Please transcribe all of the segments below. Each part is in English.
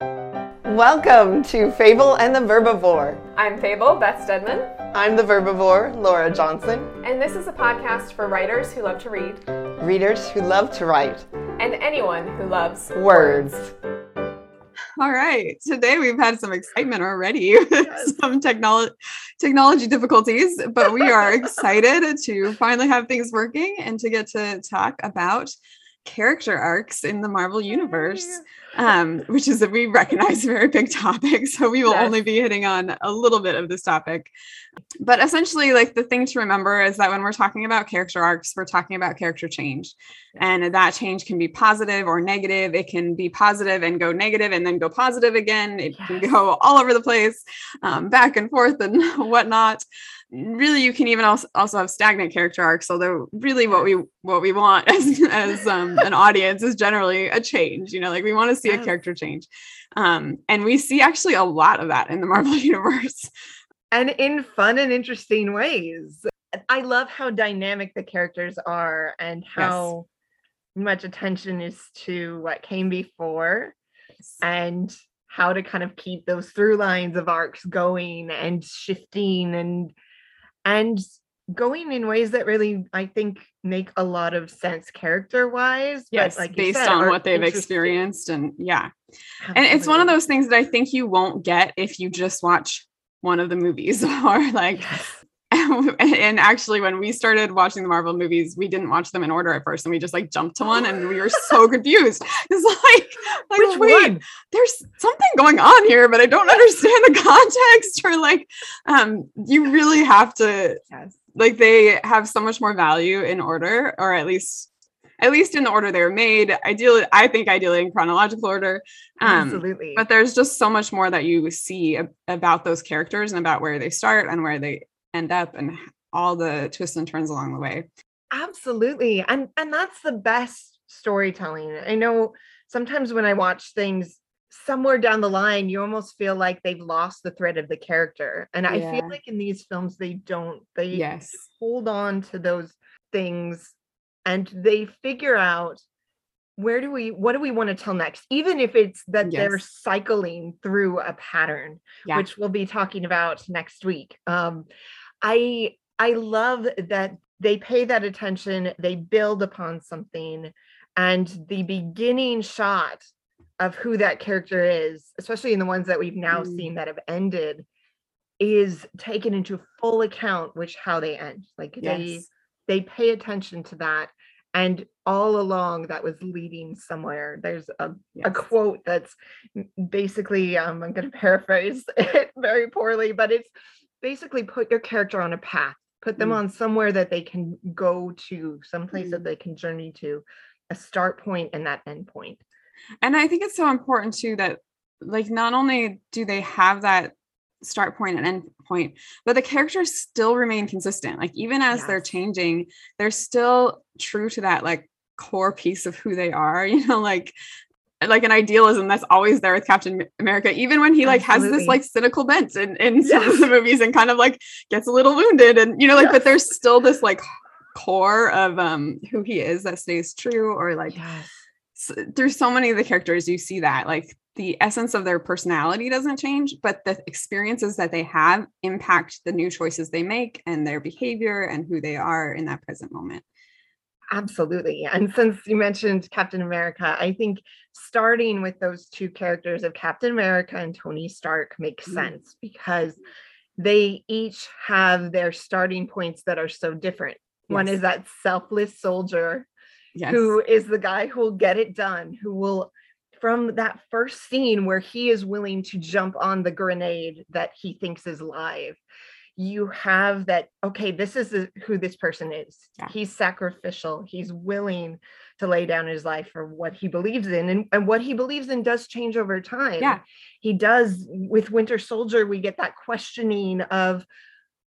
Welcome to Fable and the Verbivore. I'm Fable, Beth Stedman. I'm the Verbivore, Laura Johnson. And this is a podcast for writers who love to read, readers who love to write, and anyone who loves words. All right. Today we've had some excitement already with some technology technology difficulties, but we are excited to finally have things working and to get to talk about character arcs in the Marvel universe, um, which is that we recognize a very big topic. So we will yes. only be hitting on a little bit of this topic. But essentially, like the thing to remember is that when we're talking about character arcs, we're talking about character change. And that change can be positive or negative. It can be positive and go negative and then go positive again. It yes. can go all over the place, um, back and forth and whatnot really you can even also, also have stagnant character arcs although really what we what we want as as um, an audience is generally a change you know like we want to see yes. a character change um, and we see actually a lot of that in the marvel universe and in fun and interesting ways i love how dynamic the characters are and how yes. much attention is to what came before yes. and how to kind of keep those through lines of arcs going and shifting and and going in ways that really I think make a lot of sense character wise. Yes, like based said, on what they've experienced and yeah. Absolutely. And it's one of those things that I think you won't get if you just watch one of the movies or like yes. and actually when we started watching the marvel movies we didn't watch them in order at first and we just like jumped to one and we were so confused it's like, like Which wait one? there's something going on here but i don't understand the context or like um you really have to yes. like they have so much more value in order or at least at least in the order they were made ideally i think ideally in chronological order um, absolutely but there's just so much more that you see about those characters and about where they start and where they end up and all the twists and turns along the way. Absolutely. And and that's the best storytelling. I know sometimes when I watch things somewhere down the line you almost feel like they've lost the thread of the character. And yeah. I feel like in these films they don't. They yes. hold on to those things and they figure out where do we what do we want to tell next even if it's that yes. they're cycling through a pattern yeah. which we'll be talking about next week um I I love that they pay that attention, they build upon something, and the beginning shot of who that character is, especially in the ones that we've now mm. seen that have ended, is taken into full account which how they end. Like yes. they they pay attention to that. And all along that was leading somewhere. There's a, yes. a quote that's basically um, I'm gonna paraphrase it very poorly, but it's basically put your character on a path put them mm. on somewhere that they can go to someplace mm. that they can journey to a start point and that end point and i think it's so important too that like not only do they have that start point and end point but the characters still remain consistent like even as yes. they're changing they're still true to that like core piece of who they are you know like like an idealism that's always there with Captain America, even when he like Absolutely. has this like cynical bent in, in some yes. of the movies and kind of like gets a little wounded and you know, like, yes. but there's still this like core of um who he is that stays true or like yes. so, through so many of the characters you see that like the essence of their personality doesn't change, but the experiences that they have impact the new choices they make and their behavior and who they are in that present moment. Absolutely. And since you mentioned Captain America, I think starting with those two characters of Captain America and Tony Stark makes mm-hmm. sense because they each have their starting points that are so different. Yes. One is that selfless soldier yes. who is the guy who will get it done, who will from that first scene where he is willing to jump on the grenade that he thinks is live you have that okay this is who this person is. Yeah. he's sacrificial. He's willing to lay down his life for what he believes in and, and what he believes in does change over time. Yeah. He does with winter soldier we get that questioning of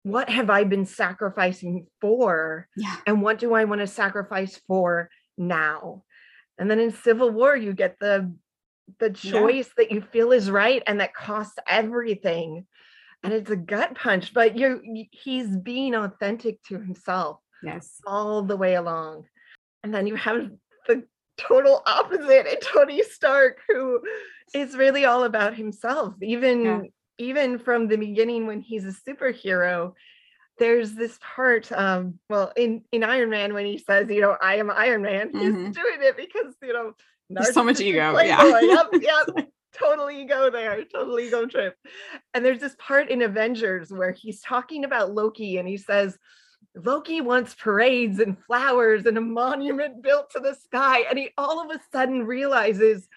what have i been sacrificing for? Yeah. and what do i want to sacrifice for now? And then in civil war you get the the choice yeah. that you feel is right and that costs everything and it's a gut punch but you're he's being authentic to himself yes all the way along and then you have the total opposite in Tony Stark, who is really all about himself. Even yeah. even from the beginning when he's a superhero, there's this part um well in in iron man when he says you know i am iron man he's mm-hmm. doing it because you know there's so much ego yeah yep, yep. Total ego there total ego trip and there's this part in avengers where he's talking about loki and he says loki wants parades and flowers and a monument built to the sky and he all of a sudden realizes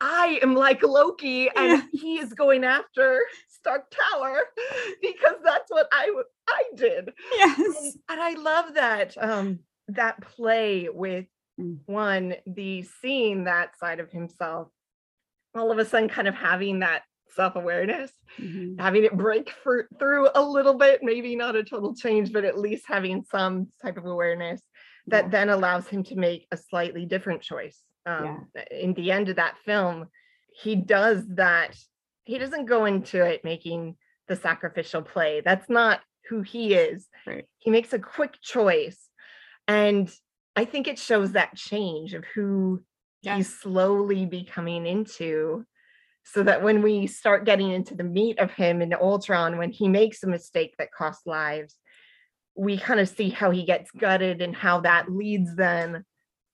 I am like Loki and yeah. he is going after Stark Tower because that's what I I did. Yes. And, and I love that um that play with mm. one the seeing that side of himself all of a sudden kind of having that self-awareness mm-hmm. having it break for, through a little bit maybe not a total change but at least having some type of awareness that yeah. then allows him to make a slightly different choice um, yeah. in the end of that film he does that he doesn't go into it making the sacrificial play that's not who he is right. he makes a quick choice and i think it shows that change of who yes. he's slowly becoming into so that when we start getting into the meat of him in ultron when he makes a mistake that costs lives we kind of see how he gets gutted and how that leads then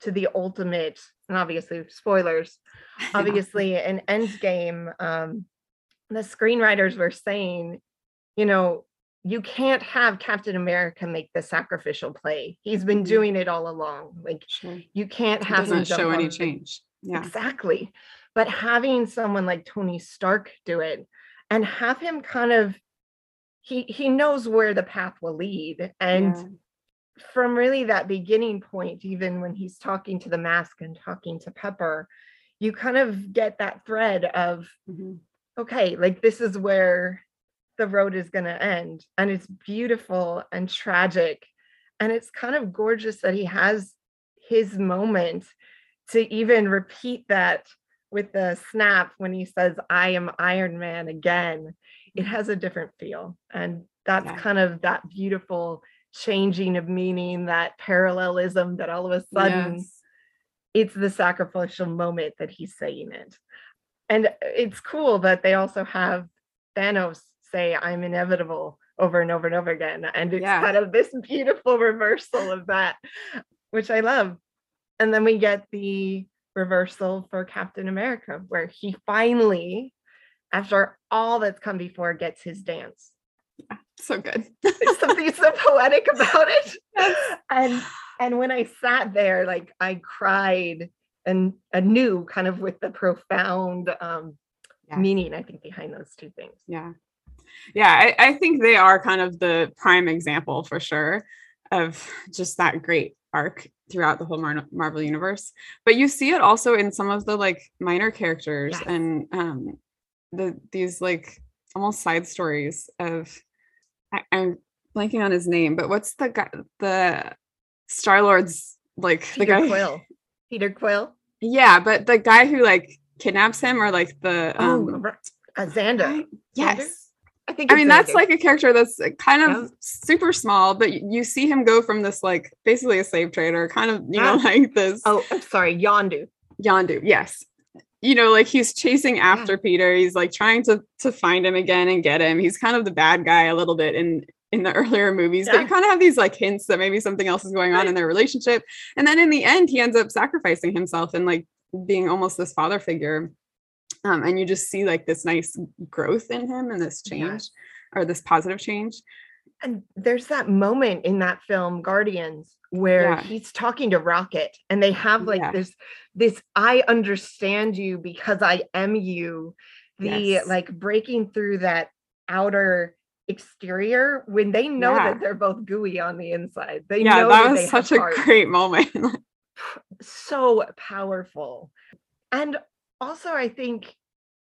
to the ultimate and obviously spoilers obviously an Endgame um the screenwriters were saying you know you can't have captain america make the sacrificial play. He's been mm-hmm. doing it all along. Like sure. you can't have it doesn't show any change. Yeah. Exactly. But having someone like tony stark do it and have him kind of he he knows where the path will lead. And yeah. from really that beginning point, even when he's talking to the mask and talking to Pepper, you kind of get that thread of, mm-hmm. okay, like this is where the road is going to end. And it's beautiful and tragic. And it's kind of gorgeous that he has his moment to even repeat that with the snap when he says, I am Iron Man again. It mm-hmm. has a different feel. And that's yeah. kind of that beautiful changing of meaning, that parallelism that all of a sudden yes. it's the sacrificial moment that he's saying it. And uh, it's cool that they also have Thanos say, I'm inevitable over and over and over again. And it's yeah. kind of this beautiful reversal of that, which I love. And then we get the reversal for Captain America, where he finally, after all that's come before, gets his dance yeah, so good. There's something so poetic about it. Yes. And and when I sat there, like I cried and anew, kind of with the profound um, yeah. meaning, I think, behind those two things. Yeah. Yeah, I, I think they are kind of the prime example for sure of just that great arc throughout the whole Mar- Marvel universe. But you see it also in some of the like minor characters yes. and um the these like almost side stories of I, am blanking on his name, but what's the guy the Star Lord's like Peter the guy Quill. Peter Quill. Yeah, but the guy who like kidnaps him or like the oh, um oh, Xander. Yes. I think I mean that's like a character that's kind of yeah. super small, but you see him go from this like basically a slave trader, kind of you know ah. like this. Oh, I'm sorry, Yondu. Yondu, yes, you know like he's chasing ah. after yeah. peter he's like trying to to find him again and get him he's kind of the bad guy a little bit in in the earlier movies but you kind of have these like hints that maybe something else is going on in their relationship and then in the end he ends up sacrificing himself and like being almost this father figure um, and you just see like this nice growth in him and this change yeah. or this positive change and there's that moment in that film guardians where yeah. he's talking to rocket and they have like yeah. this this i understand you because i am you the yes. like breaking through that outer exterior when they know that they're both gooey on the inside they yeah know that, that was such a heart. great moment so powerful and also i think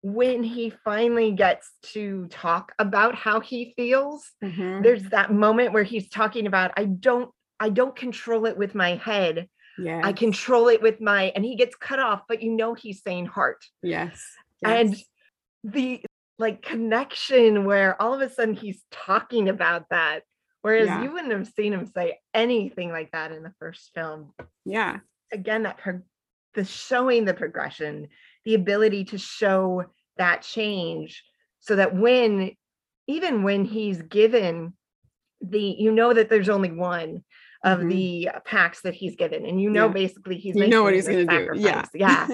when he finally gets to talk about how he feels mm-hmm. there's that moment where he's talking about i don't i don't control it with my head yeah i control it with my and he gets cut off but you know he's saying heart yes, yes. and the like connection where all of a sudden he's talking about that whereas yeah. you wouldn't have seen him say anything like that in the first film yeah again that pro- the showing the progression, the ability to show that change so that when even when he's given the you know that there's only one of mm-hmm. the packs that he's given and you know yeah. basically he's you know what he's going to do yeah yeah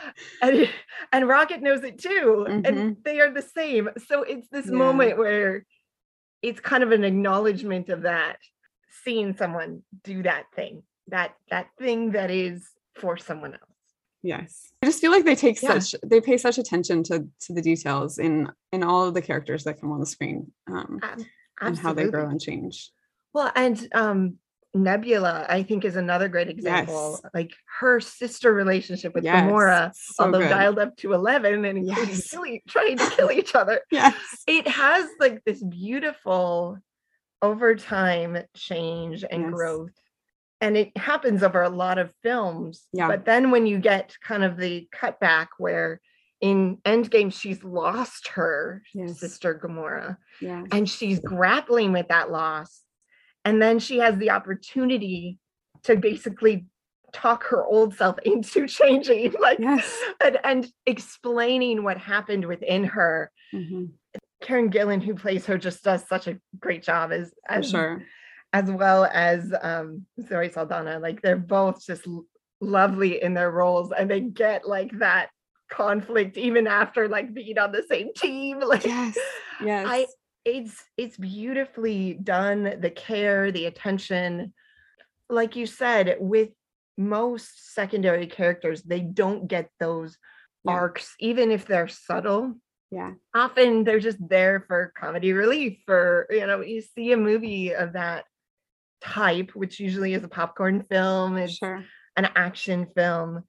and, and rocket knows it too mm-hmm. and they are the same so it's this yeah. moment where it's kind of an acknowledgement of that seeing someone do that thing that that thing that is for someone else yes i just feel like they take yeah. such they pay such attention to to the details in in all of the characters that come on the screen um, um and how they grow and change well and um nebula i think is another great example yes. like her sister relationship with yes. gamora so although good. dialed up to 11 and yes. trying to kill each other yes it has like this beautiful over time change and yes. growth and it happens over a lot of films yeah. but then when you get kind of the cutback where in endgame she's lost her yes. sister gamora yeah. and she's grappling with that loss and then she has the opportunity to basically talk her old self into changing like yes. and, and explaining what happened within her mm-hmm. Karen Gillan, who plays her, just does such a great job as as sure. As well as um, Zoe Saldana. Like they're both just lovely in their roles, and they get like that conflict even after like being on the same team. Like yes, yes. I it's it's beautifully done. The care, the attention, like you said, with most secondary characters, they don't get those yeah. arcs, even if they're subtle yeah often they're just there for comedy relief for you know you see a movie of that type which usually is a popcorn film it's sure. an action film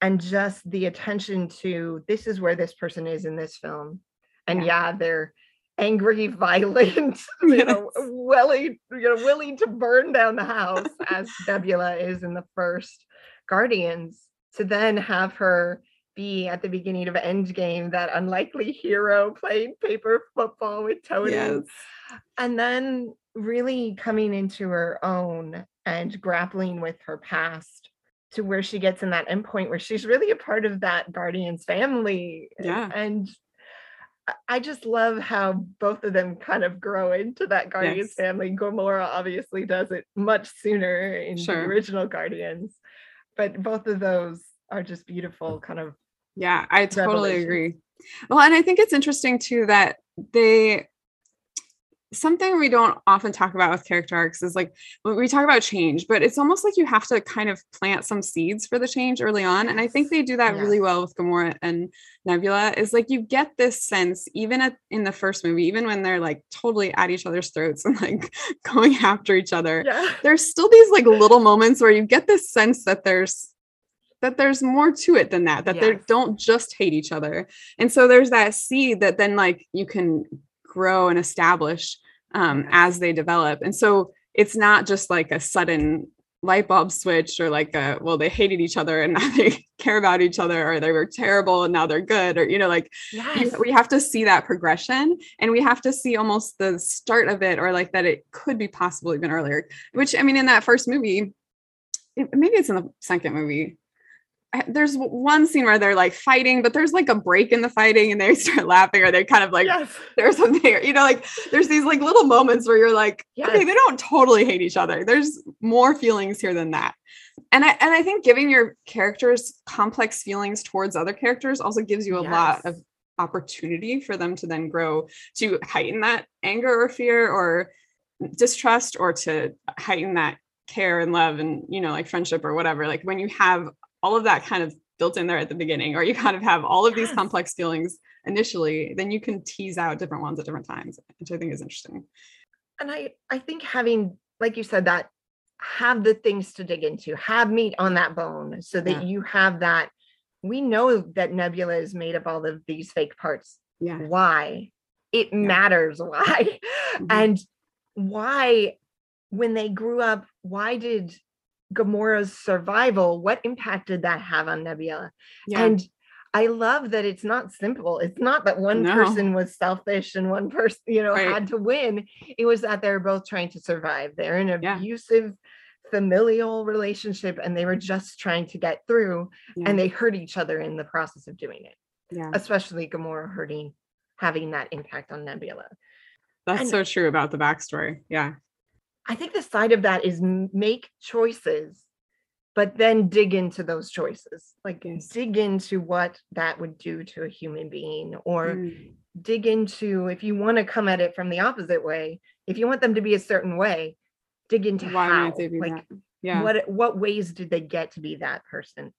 and just the attention to this is where this person is in this film and yeah, yeah they're angry violent you know willing you know willing to burn down the house as nebula is in the first guardians to then have her be at the beginning of Endgame, that unlikely hero playing paper football with Tony. Yes. And then really coming into her own and grappling with her past to where she gets in that endpoint where she's really a part of that Guardians family. Eh, yeah. And I just love how both of them kind of grow into that Guardians yes. family. Gamora obviously does it much sooner in sure. the original Guardians, but both of those are just beautiful mm. kind of yeah, I totally agree. Well, and I think it's interesting too that they something we don't often talk about with character arcs is like when we talk about change, but it's almost like you have to kind of plant some seeds for the change early on. And I think they do that yeah. really well with Gamora and Nebula. Is like you get this sense even at, in the first movie, even when they're like totally at each other's throats and like going after each other, yeah. there's still these like little moments where you get this sense that there's that there's more to it than that that yes. they don't just hate each other and so there's that seed that then like you can grow and establish um, as they develop and so it's not just like a sudden light bulb switch or like a well they hated each other and now they care about each other or they were terrible and now they're good or you know like yes. we have to see that progression and we have to see almost the start of it or like that it could be possible even earlier which i mean in that first movie maybe it's in the second movie there's one scene where they're like fighting, but there's like a break in the fighting and they start laughing or they're kind of like yes. there's something, you know, like there's these like little moments where you're like, yes. okay, they don't totally hate each other. There's more feelings here than that. And I and I think giving your characters complex feelings towards other characters also gives you a yes. lot of opportunity for them to then grow to heighten that anger or fear or distrust or to heighten that care and love and you know like friendship or whatever like when you have all of that kind of built in there at the beginning, or you kind of have all of these complex feelings initially, then you can tease out different ones at different times, which I think is interesting. And I, I think having, like you said, that have the things to dig into, have meat on that bone so that yeah. you have that. We know that Nebula is made of all of these fake parts. Yeah. Why? It yeah. matters why. Mm-hmm. And why, when they grew up, why did Gamora's survival, what impact did that have on Nebula? Yeah. And I love that it's not simple. It's not that one no. person was selfish and one person, you know, right. had to win. It was that they're both trying to survive. They're in an yeah. abusive familial relationship and they were just trying to get through Yeah. and they hurt each other in the process of doing it yeah. especially gamora hurting having that impact on nebula That's and- so true about the backstory. Yeah. I think the side of that is make choices but then dig into those choices like Yes. dig into what that would do to a human being or Mm. dig into if you want to come at it from the opposite way if you want them to be a certain way dig into Why how might they be like? Yeah. what what ways did they get to be that person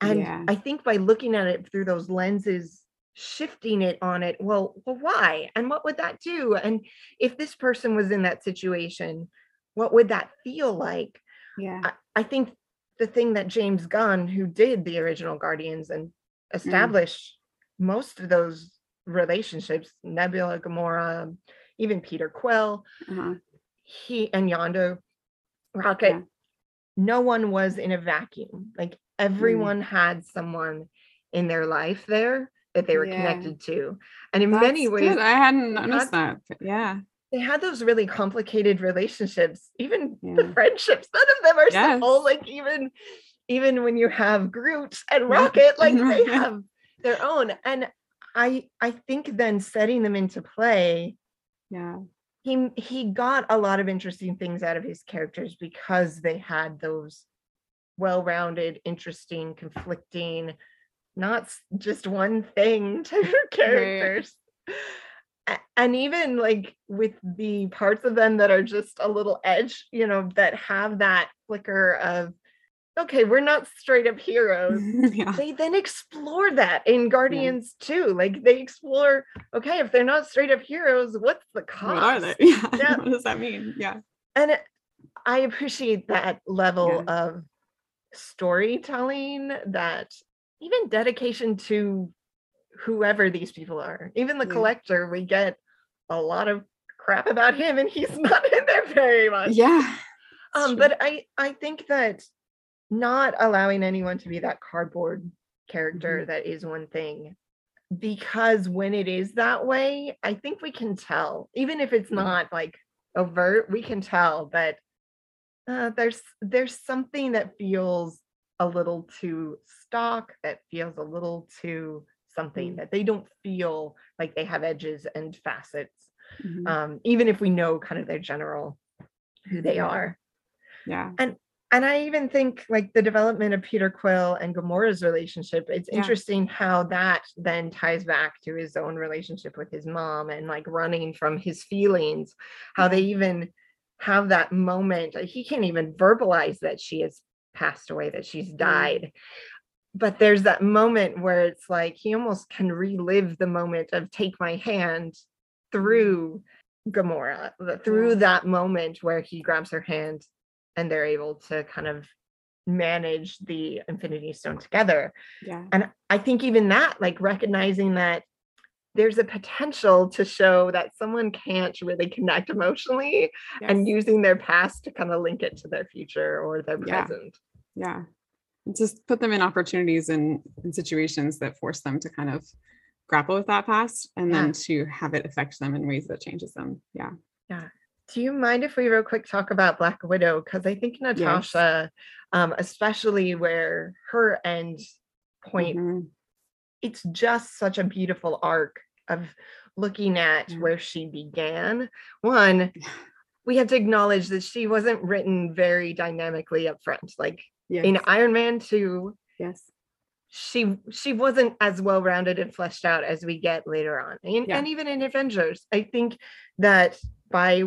and Yeah. i think by looking at it through those lenses shifting it on it well well why and what would that do and if this person was in that situation what would that feel like yeah. I, I think the thing that James Gunn, who did the original Guardians and established most of those relationships, Nebula, Gamora, even Peter Quill, Uh-huh. he and Yondu, Rocket, Yeah. no one was in a vacuum. Like everyone had someone in their life there that they were Yeah. connected to. And in many ways, good. I hadn't noticed that. Yeah. They had those really complicated relationships even the friendships none of them are Yes. simple like even even when you have groot and Yeah. rocket like they have their own and i i think then setting them into play Yeah. he he got a lot of interesting things out of his characters because they had those well-rounded interesting conflicting not just one thing type of characters A- and even like with the parts of them that are just a little edge you know that have that flicker of okay we're not straight up heroes yeah. they then explore that in guardians too like they explore okay if they're not straight up heroes what's the cost What are they? Yeah. Yeah. What does that mean? Yeah. and it- i appreciate that level Yeah. of storytelling that even dedication to whoever these people are even the Yeah. collector we get a lot of crap about him and he's not in there very much Yeah. Um but i i think that not allowing anyone to be that cardboard character Mm-hmm. that is one thing because when it is that way i think we can tell even if it's not like overt we can tell that uh, there's there's something that feels a little too stock that feels a little too something Mm. that they don't feel like they have edges and facets Mhm. um, even if we know kind of their general who they are yeah. and and I even think like the development of Peter Quill and Gamora's relationship, it's Yeah. interesting how that then ties back to his own relationship with his mom and like running from his feelings, how they even have that moment. He can't even verbalize that she has passed away, that she's died. But there's that moment where it's like he almost can relive the moment of take my hand mm-hmm. through Gamora, through that moment where he grabs her hand and they're able to kind of manage the infinity stone together. Yeah. and i think even that like recognizing that there's a potential to show that someone can't really connect emotionally and using their past to kind of link it to their future or their present. Yeah. And just put them in opportunities and in situations that force them to kind of grapple with that past and Yeah. then to have it affect them in ways that changes them yeah Yeah. do you mind if we real quick talk about black widow because i think natasha um, especially where her end point Mhm. it's just such a beautiful arc of looking at Yeah. where she began. One, we have to acknowledge that she wasn't written very dynamically up front. Like yes. in Iron Man 2, yes she she wasn't as well rounded and fleshed out as we get later on. And, Yeah. and even in Avengers, I think that by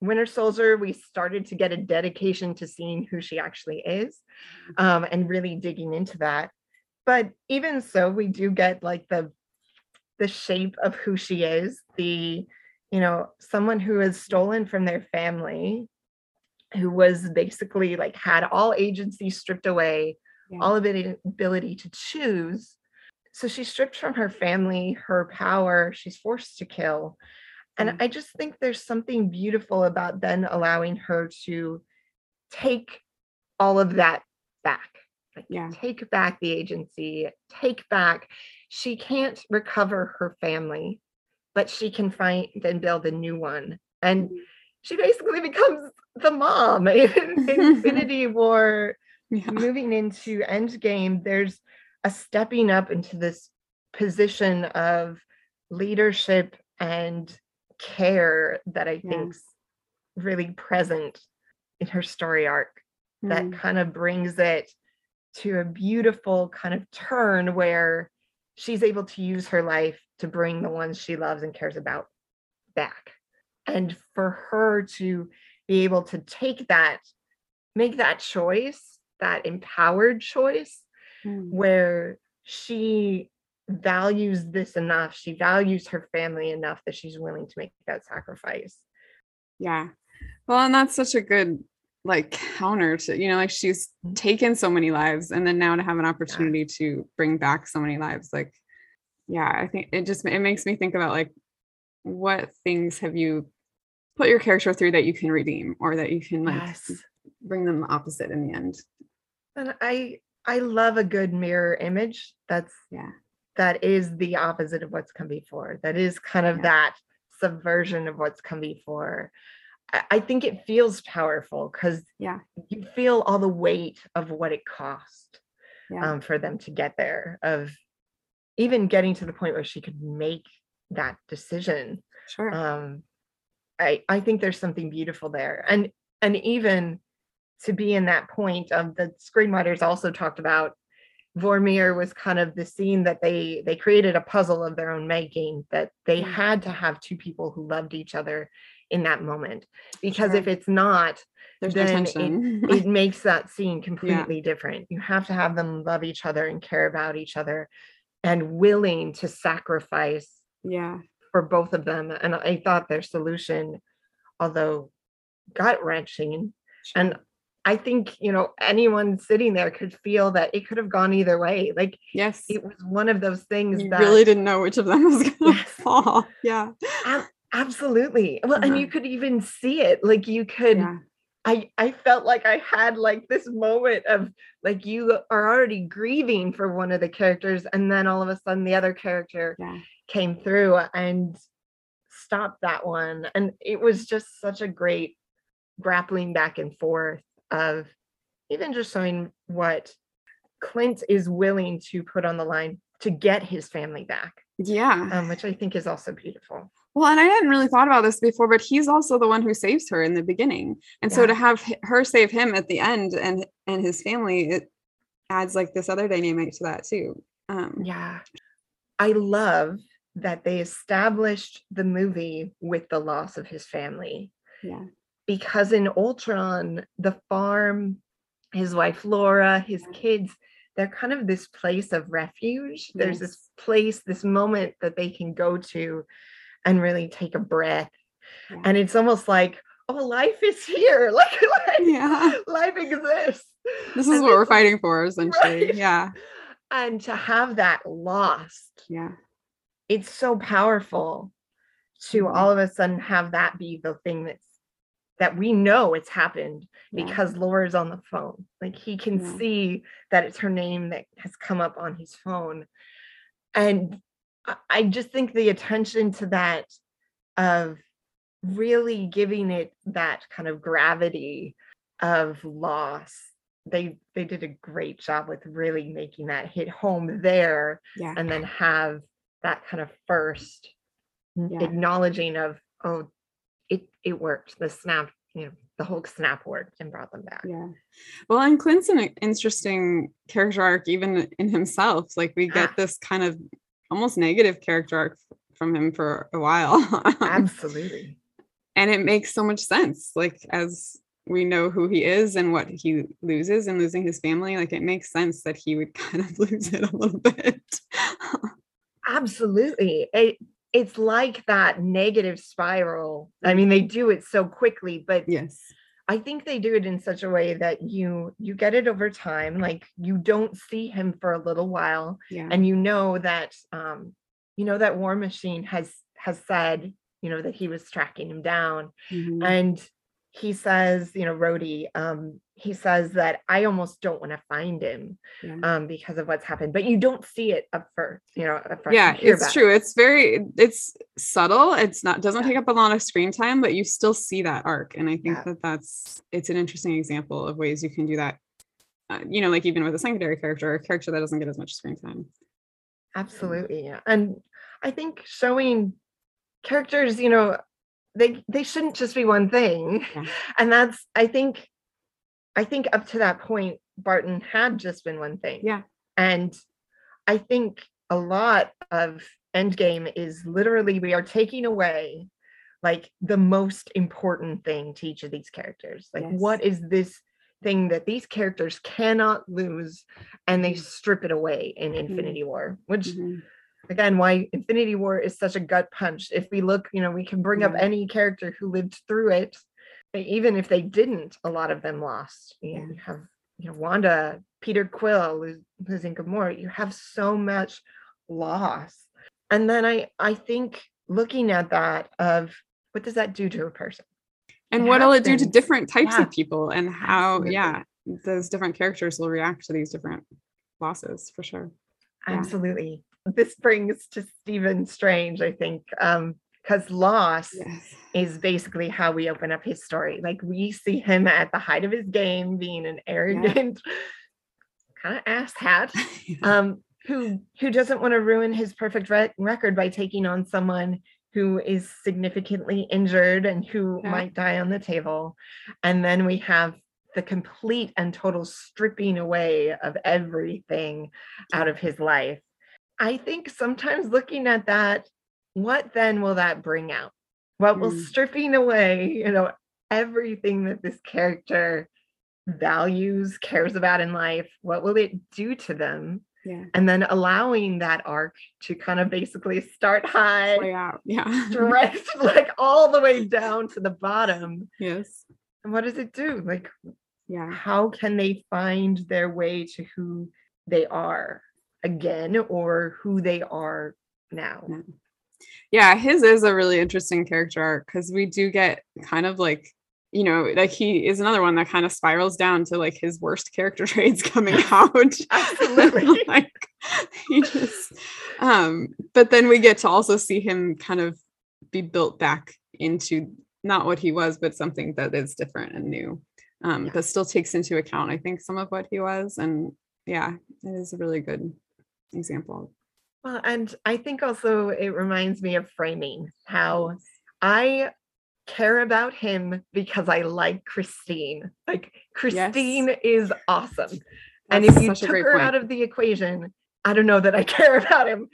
Winter Soldier, we started to get a dedication to seeing who she actually is um, and really digging into that. But even so, we do get like the the shape of who she is, the you know, someone who has stolen from their family, who was basically like had all agency stripped away, Yeah. all ability, ability to choose. So she's stripped from her family, her power, she's forced to kill. And Mm. I just think there's something beautiful about then allowing her to take all of that back. Like Yeah. take back the agency, take back. She can't recover her family, but she can find and build a new one. And Mhm. she basically becomes the mom in Infinity War, yeah. moving into Endgame. There's a stepping up into this position of leadership and care that I yeah. think's really present in her story arc mm. that kind of brings it to a beautiful kind of turn where she's able to use her life to bring the ones she loves and cares about back. And for her to be able to take that, make that choice, that empowered choice, mm. where she values this enough, she values her family enough that she's willing to make that sacrifice. Yeah. Well, and that's such a good like counter to you know like she's mm-hmm. taken so many lives and then now to have an opportunity yeah. to bring back so many lives like yeah i think it just it makes me think about like what things have you put your character through that you can redeem or that you can like yes. bring them the opposite in the end and i i love a good mirror image that's yeah that is the opposite of what's come before that is kind of yeah. that subversion of what's come before I think it feels powerful because yeah, you feel all the weight of what it cost yeah. um, for them to get there. Of even getting to the point where she could make that decision. Sure. Um, I I think there's something beautiful there, and and even to be in that point of the screenwriters also talked about Vormir was kind of the scene that they they created a puzzle of their own making that they mm. had to have two people who loved each other in that moment because sure. if it's not There's then no it, it makes that scene completely yeah. different you have to have them love each other and care about each other and willing to sacrifice yeah for both of them and i thought their solution although gut wrenching and I think, you know, anyone sitting there could feel that it could have gone either way. Like, yes, it was one of those things you that really didn't know which of them was going to yes. fall. Yeah. Absolutely. Well, and you could even see it. Like you could yeah. I I felt like I had like this moment of like you are already grieving for one of the characters and then all of a sudden the other character yeah. Came through and stopped that one and it was just such a great grappling back and forth of even just showing what Clint is willing to put on the line to get his family back. Yeah. Um, which I think is also beautiful. Well, and I hadn't really thought about this before, but he's also the one who saves her in the beginning. And yeah. so to have her save him at the end and and his family, it adds like this other dynamic to that too. Um, yeah. I love that they established the movie with the loss of his family. Yeah. Because in Ultron, the farm, his wife Laura, his kids, they're kind of this place of refuge. Yes. There's this place, this moment that they can go to and really take a breath. Yeah. And it's almost like, oh, life is here. Like, like yeah. life exists. This is and what we're fighting for, essentially. Right? Yeah. And to have that lost. Yeah. It's so powerful to mm-hmm. all of a sudden have that be the thing that's that we know it's happened yeah. because Laura's on the phone. Like he can yeah. see that it's her name that has come up on his phone. And I just think the attention to that of really giving it that kind of gravity of loss they they did a great job with really making that hit home there yeah. and then have that kind of first yeah. acknowledging of oh it it worked the snap you know the whole snap worked and brought them back yeah well and clint's an interesting character arc even in himself like we get this kind of almost negative character arc from him for a while. Absolutely. And it makes so much sense. Like as we know who he is and what he loses and losing his family, like it makes sense that he would kind of lose it a little bit. Absolutely. It, it's like that negative spiral. I mean, they do it so quickly, but yes I think they do it in such a way that you you get it over time. Like you don't see him for a little while, yeah. and you know that um, you know that War Machine has has said you know that he was tracking him down, mm-hmm. and he says, you know, Rhodey, um, he says that I almost don't want to find him yeah. um, because of what's happened, but you don't see it up first, you know. yeah, it's true. It. It's very, it's subtle it's not doesn't take up a lot of screen time but you still see that arc and i think Yeah. that that's it's an interesting example of ways you can do that uh, you know like even with a secondary character or a character that doesn't get as much screen time Absolutely. yeah. And I think showing characters, you know, they they shouldn't just be one thing. Yeah. And that's I think I think up to that point Barton had just been one thing. yeah And I think a lot of Endgame is literally we are taking away like the most important thing to each of these characters. Like, Yes. what is this thing that these characters cannot lose? And they Mhm. strip it away in Infinity War, which Mhm. Again, why Infinity War is such a gut punch. If we look, you know, we can bring up any character who lived through it, but even if they didn't, a lot of them lost. Yeah. you have, you know, Wanda, Peter Quill, lo- losing Gamora. You have so much loss. And then I, I think looking at that of what does that do to a person? and It what'll it do to different types Yeah. of people and how Absolutely. yeah those different characters will react to these different losses for sure Yeah. Absolutely. This brings to Stephen Strange, I think, um, because loss yes is basically how we open up his story. Like we see him at the height of his game, being an arrogant, kind of ass hat, um, who who doesn't want to ruin his perfect re- record by taking on someone who is significantly injured and who Yeah. might die on the table. And then we have the complete and total stripping away of everything out of his life. I think sometimes looking at that, what then will that bring out? What will Mm. stripping away, you know, everything that this character values, cares about in life, what will it do to them? yeah And then allowing that arc to kind of basically start high, play out yeah direct like all the way down to the bottom. yes And what does it do? Like, yeah how can they find their way to who they are again or who they are now? Yeah. yeah his is a really interesting character arc because we do get kind of like you know like he is another one that kind of spirals down to like his worst character traits coming out Absolutely. like he just um but then we get to also see him kind of be built back into not what he was but something that is different and new um Yeah. that still takes into account i think some of what he was and yeah it is a really good example Well, and I think also it reminds me of framing how I care about him because I like Christine. Like Christine is awesome. and if you took her point. out of the equation, I don't know that I care about him.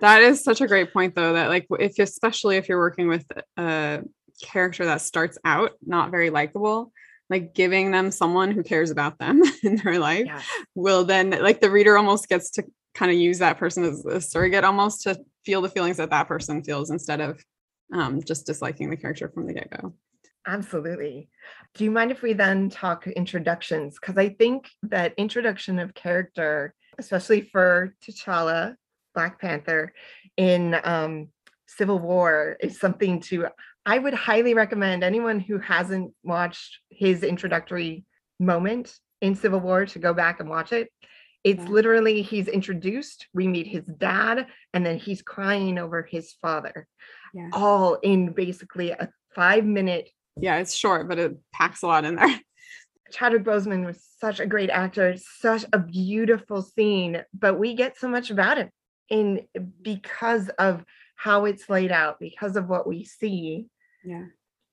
that is such a great point though that like if especially if you're working with a character that starts out not very likable like giving them someone who cares about them in their life Yeah. will then like the reader almost gets to kind of use that person as a surrogate almost to feel the feelings that that person feels instead of um, just disliking the character from the get-go Absolutely. Do you mind if we then talk introductions? Because I think that introduction of character, especially for T'Challa, Black Panther, in um, Civil War, is something to, I would highly recommend anyone who hasn't watched his introductory moment in Civil War to go back and watch it. It's Yeah. literally, he's introduced, we meet his dad, and then he's crying over his father, yeah all in basically a five minute yeah it's short but it packs a lot in there Chadwick Boseman was such a great actor, such a beautiful scene, but we get so much about him in because of how it's laid out, because of what we see. Yeah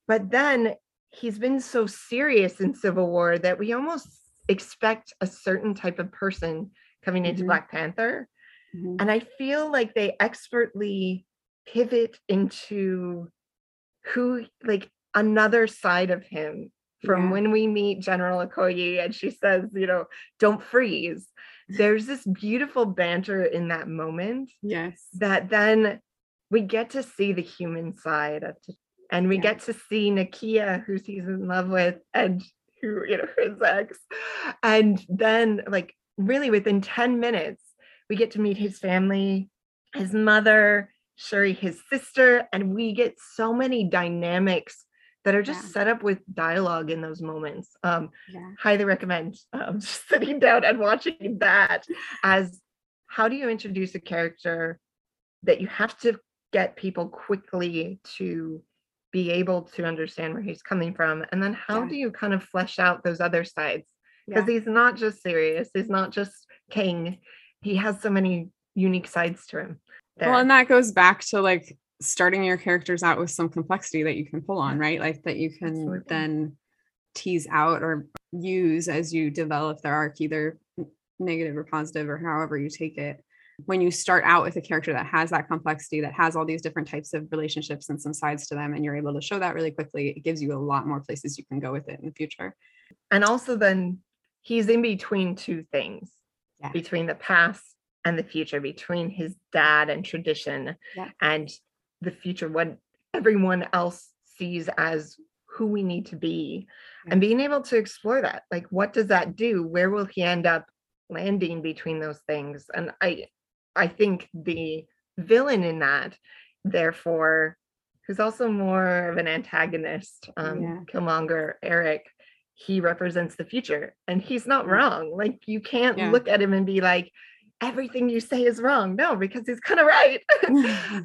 But then he's been so serious in Civil War that we almost expect a certain type of person coming into Mhm. Black Panther. Mhm. And I feel like they expertly pivot into who, like, another side of him from Yeah. when we meet General Okoye and she says, you know, don't freeze. There's this beautiful banter in that moment yes that then we get to see the human side of and we Yeah. get to see Nakia, who he's in love with, and who, you know, his ex. And then, like, really within 10 minutes, we get to meet his family, his mother, Shuri, his sister, and we get so many dynamics that are just Yeah. set up with dialogue in those moments. Um, yeah highly recommend um, just sitting down and watching that as how do you introduce a character that you have to get people quickly to be able to understand where he's coming from and then how yeah. do you kind of flesh out those other sides because yeah. he's not just serious he's not just king he has so many unique sides to him there. well and that goes back to like starting your characters out with some complexity that you can pull on right like that you can Absolutely. then tease out or use as you develop their arc either negative or positive or however you take it when you start out with a character that has that complexity that has all these different types of relationships and some sides to them and you're able to show that really quickly it gives you a lot more places you can go with it in the future and also then he's in between two things yeah. between the past and the future between his dad and tradition yeah. and the future what everyone else sees as who we need to be yeah. and being able to explore that like what does that do where will he end up landing between those things and i i think the villain in that therefore who's also more of an antagonist um yeah. killmonger erik he represents the future and he's not wrong like you can't yeah. look at him and be like everything you say is wrong no because he's kind of right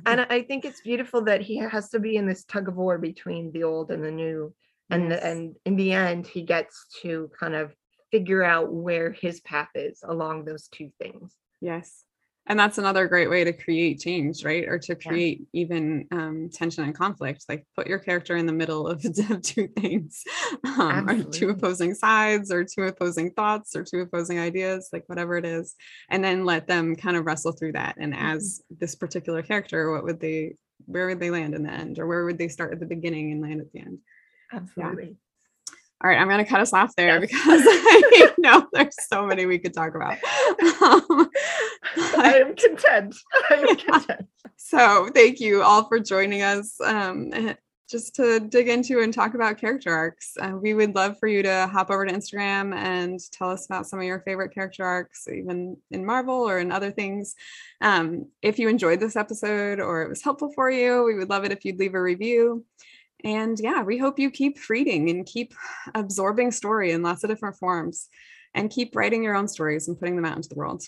and i think it's beautiful that he has to be in this tug of war between the old and the new and yes. and in the end he gets to kind of figure out where his path is along those two things. Yes. And that's another great way to create change, right? Or to create yeah. even um, tension and conflict. Like put your character in the middle of, of two things, um, or two opposing sides, or two opposing thoughts, or two opposing ideas, like whatever it is, and then let them kind of wrestle through that. And mm-hmm. as this particular character, what would they, where would they land in the end, or where would they start at the beginning and land at the end? Absolutely all right, I'm going to cut us off there yes. because I know there's so many we could talk about. Um, I am content. I am content. So, thank you all for joining us. Um, just to dig into and talk about character arcs. Uh, we would love for you to hop over to Instagram and tell us about some of your favorite character arcs, even in Marvel or in other things. Um, if you enjoyed this episode or it was helpful for you, we would love it if you'd leave a review. And yeah, we hope you keep reading and keep absorbing story in lots of different forms and keep writing your own stories and putting them out into the world.